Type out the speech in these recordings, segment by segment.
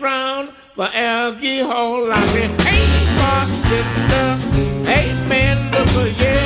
Round for Elgie Holani. Hey, bartender. Hey, man, for yeah.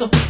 So.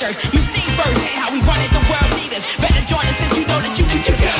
church. You see firsthand how we wanted the world leaders. Better join us if you know that you can. You can.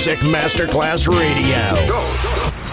Music Masterclass Radio. Go.